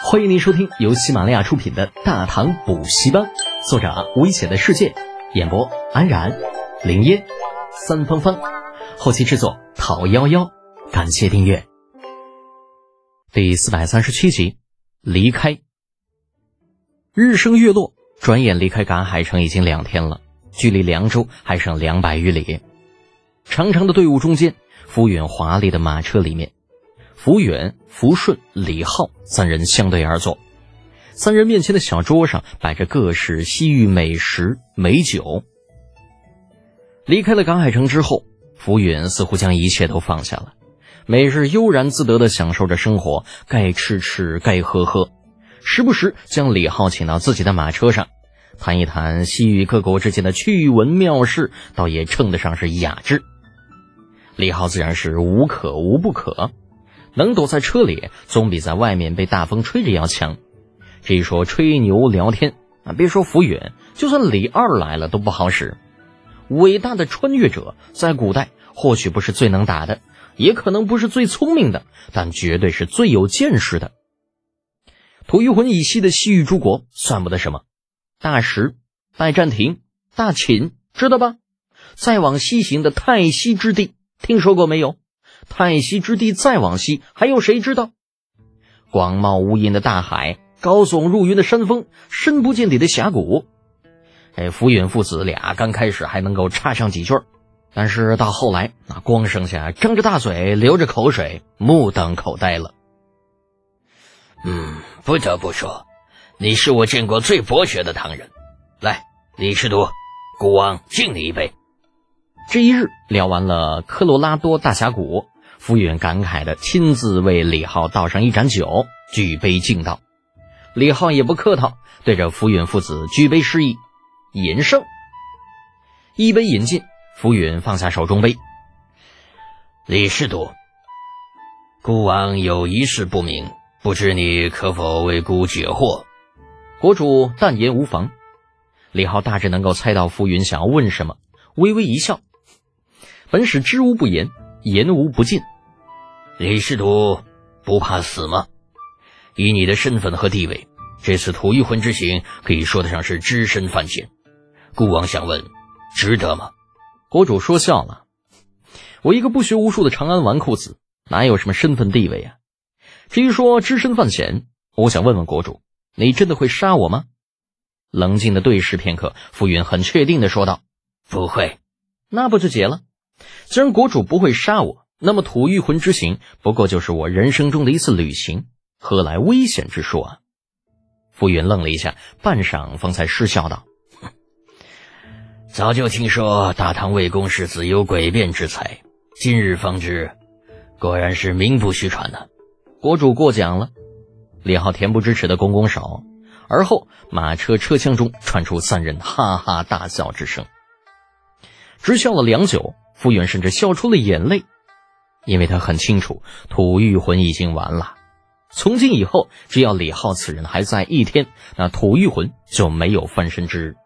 欢迎您收听由喜马拉雅出品的《大唐补习班》，作者危险的世界，演播安然、林烟、三芳芳，后期制作陶幺幺。感谢订阅。第四百三十七集，离开。日升月落，转眼离开赶海城已经两天了，距离凉州还剩两百余里。长长的队伍中间，浮远华丽的马车里面。福远、福顺、李浩三人相对而坐，三人面前的小桌上摆着各式西域美食美酒。离开了赶海城之后，福远似乎将一切都放下了，每日悠然自得地享受着生活，该吃吃，该喝喝，时不时将李浩请到自己的马车上，谈一谈西域各国之间的趣闻妙事，倒也称得上是雅致。李浩自然是无可无不可。能躲在车里，总比在外面被大风吹着要强。这一说吹牛聊天啊，别说浮云，就算李二来了都不好使。伟大的穿越者在古代或许不是最能打的，也可能不是最聪明的，但绝对是最有见识的。吐谷浑以西的西域诸国算不得什么，大石、拜占庭、大秦，知道吧？再往西行的泰西之地，听说过没有？太西之地再往西，还有谁知道？广袤无垠的大海，高耸入云的山峰，深不见底的峡谷。哎，福远父子俩刚开始还能够插上几句，但是到后来，那光剩下张着大嘴，流着口水，目瞪口呆了。嗯，不得不说，你是我见过最博学的唐人。来，李师徒，孤王敬你一杯。这一日聊完了科罗拉多大峡谷。福云感慨的亲自为李浩倒上一盏酒，举杯敬道。李浩也不客套，对着福云父子举杯示意，饮胜。一杯饮尽，福云放下手中杯。李师徒，孤王有一事不明，不知你可否为孤解惑？国主但言无妨。李浩大致能够猜到福云想要问什么，微微一笑。本使知无不言，言无不尽。李师徒不怕死吗？以你的身份和地位，这次吐玉魂之行可以说得上是只身犯险。孤王想问，值得吗？国主说笑了，我一个不学无术的长安纨绔子，哪有什么身份地位啊？至于说只身犯险，我想问问国主，你真的会杀我吗？冷静的对视片刻，傅云很确定的说道：“不会。”那不就结了？既然国主不会杀我。那么吐玉魂之行不过就是我人生中的一次旅行，何来危险之说啊？傅云愣了一下，半晌方才失笑道：“ 早就听说大唐魏公世子有诡辩之才，今日方知，果然是名不虚传呐。”国主过奖了。李浩恬不知耻的拱拱手，而后马车车厢中传出三人哈哈大笑之声，直笑了良久，傅远甚至笑出了眼泪。因为他很清楚，土玉魂已经完了。从今以后，只要李浩此人还在一天，那土玉魂就没有翻身之日。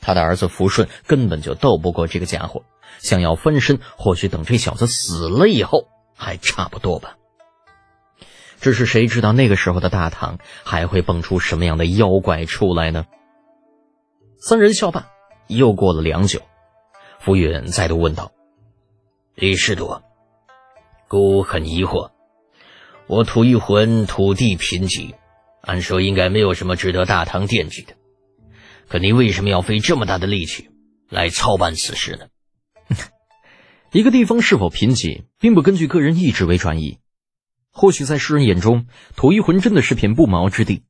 他的儿子福顺根本就斗不过这个家伙，想要翻身，或许等这小子死了以后还差不多吧。只是谁知道那个时候的大唐还会蹦出什么样的妖怪出来呢？三人笑罢，又过了良久，福远再度问道：“李师多。”孤很疑惑，我吐一魂土地贫瘠，按说应该没有什么值得大唐惦记的，可你为什么要费这么大的力气来操办此事呢？一个地方是否贫瘠，并不根据个人意志为转移。或许在世人眼中，吐一魂真的是片不毛之地，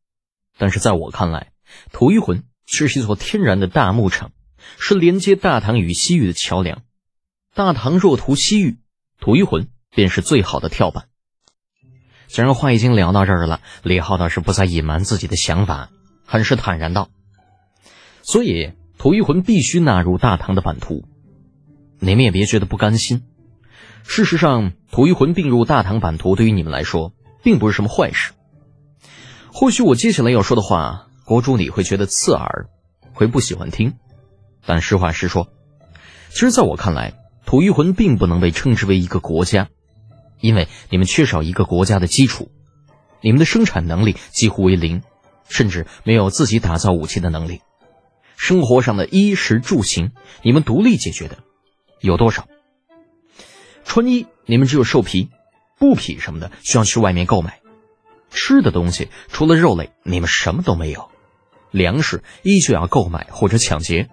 但是在我看来，吐一魂是一座天然的大牧场，是连接大唐与西域的桥梁。大唐若图西域，吐玉魂。便是最好的跳板。既然话已经聊到这儿了，李浩倒是不再隐瞒自己的想法，很是坦然道：“所以吐玉魂必须纳入大唐的版图，你们也别觉得不甘心。事实上，吐玉魂并入大唐版图，对于你们来说并不是什么坏事。或许我接下来要说的话，国主你会觉得刺耳，会不喜欢听。但实话实说，其实在我看来，吐玉魂并不能被称之为一个国家。”因为你们缺少一个国家的基础，你们的生产能力几乎为零，甚至没有自己打造武器的能力。生活上的衣食住行，你们独立解决的有多少？穿衣，你们只有兽皮、布匹什么的需要去外面购买；吃的东西，除了肉类，你们什么都没有。粮食依旧要购买或者抢劫。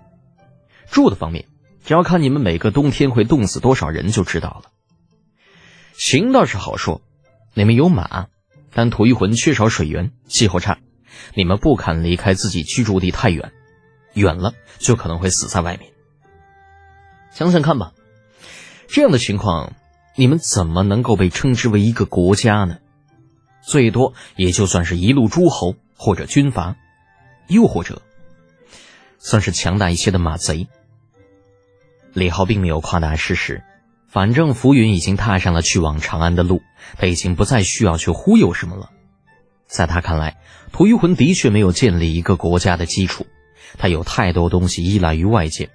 住的方面，只要看你们每个冬天会冻死多少人就知道了。行倒是好说，你们有马，但土一魂缺少水源，气候差，你们不肯离开自己居住地太远。远了就可能会死在外面。想想看吧，这样的情况，你们怎么能够被称之为一个国家呢？最多也就算是一路诸侯或者军阀，又或者算是强大一些的马贼。李浩并没有夸大事实，反正浮云已经踏上了去往长安的路，他已经不再需要去忽悠什么了。在他看来，吐谷浑的确没有建立一个国家的基础。他有太多东西依赖于外界，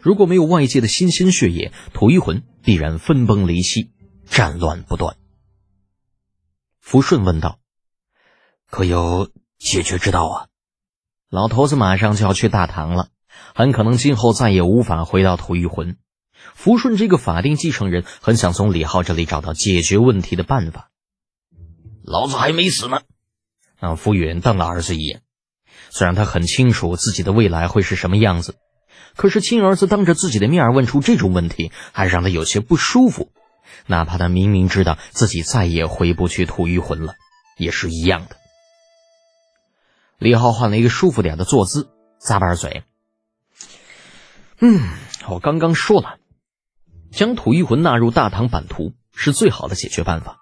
如果没有外界的新鲜血液，土御魂必然分崩离析，战乱不断。福顺问道：“可有解决之道啊？”老头子马上就要去大唐了，很可能今后再也无法回到土御魂。福顺这个法定继承人很想从李浩这里找到解决问题的办法。老子还没死呢！啊，福远瞪了儿子一眼。虽然他很清楚自己的未来会是什么样子，可是亲儿子当着自己的面问出这种问题，还让他有些不舒服。哪怕他明明知道自己再也回不去土玉魂了，也是一样的。李浩换了一个舒服点的坐姿，咂巴嘴：“嗯，我刚刚说了，将吐玉魂纳入大唐版图是最好的解决办法。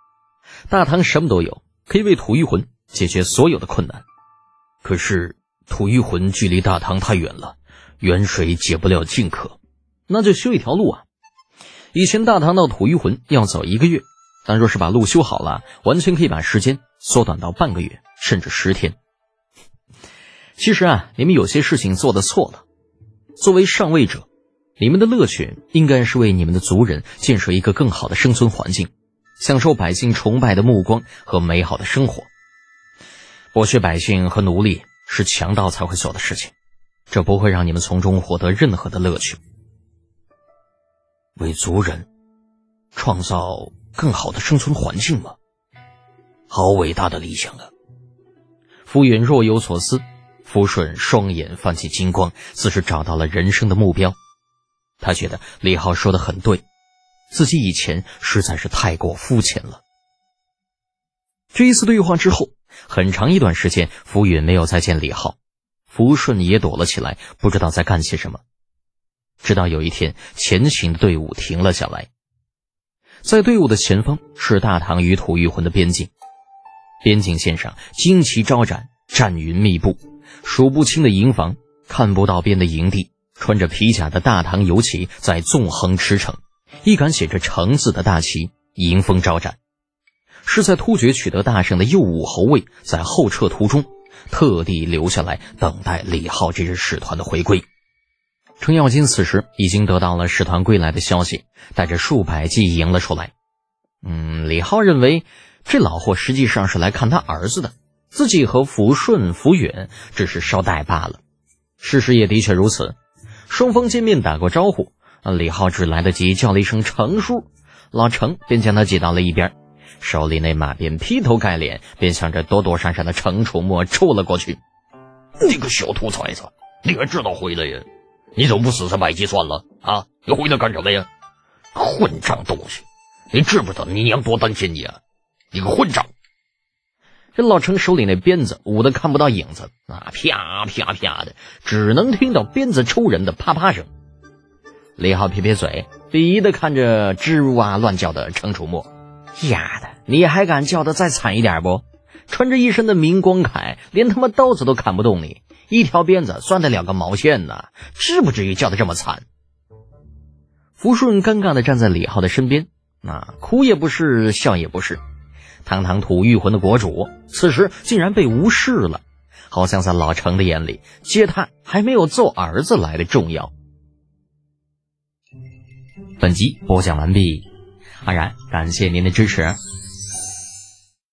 大唐什么都有，可以为吐玉魂解决所有的困难。可是。”吐玉魂距离大唐太远了，远水解不了近渴，那就修一条路啊！以前大唐到吐玉魂要走一个月，但若是把路修好了，完全可以把时间缩短到半个月，甚至十天。其实啊，你们有些事情做的错了。作为上位者，你们的乐趣应该是为你们的族人建设一个更好的生存环境，享受百姓崇拜的目光和美好的生活。剥削百姓和奴隶。是强盗才会做的事情，这不会让你们从中获得任何的乐趣。为族人创造更好的生存环境吗？好伟大的理想啊！傅远若有所思，福顺双眼泛起金光，似是找到了人生的目标。他觉得李浩说的很对，自己以前实在是太过肤浅了。这一次对话之后。很长一段时间，浮云没有再见李浩，福顺也躲了起来，不知道在干些什么。直到有一天，前行的队伍停了下来，在队伍的前方是大唐与吐谷浑的边境，边境线上旌旗招展，战云密布，数不清的营房，看不到边的营地，穿着皮甲的大唐游骑在纵横驰骋，一杆写着“城”字的大旗迎风招展。是在突厥取得大胜的右武侯卫在后撤途中，特地留下来等待李浩这支使团的回归。程咬金此时已经得到了使团归来的消息，带着数百骑迎了出来。嗯，李浩认为这老货实际上是来看他儿子的，自己和福顺、福远只是捎带罢了。事实也的确如此，双方见面打过招呼，李浩只来得及叫了一声“程叔”，老程便将他挤到了一边。手里那马鞭劈头盖脸便向着躲躲闪闪的程楚墨抽了过去。你个小兔崽子，你还知道回来呀？你怎么不死在外地算了啊？你回来干什么呀？混账东西！你知不知道你娘多担心你啊？你个混账！这老程手里那鞭子舞的看不到影子啊，啪啪啪的，只能听到鞭子抽人的啪啪声。李浩撇撇嘴，鄙夷的看着吱哇乱叫的程楚墨。丫的，你还敢叫的再惨一点不？穿着一身的明光铠，连他妈刀子都砍不动你，一条鞭子算得了个毛线呢？至不至于叫的这么惨。福顺尴尬的站在李浩的身边，啊哭也不是，笑也不是。堂堂土御魂的国主，此时竟然被无视了，好像在老程的眼里，接他还没有揍儿子来的重要。本集播讲完毕。安然，感谢您的支持。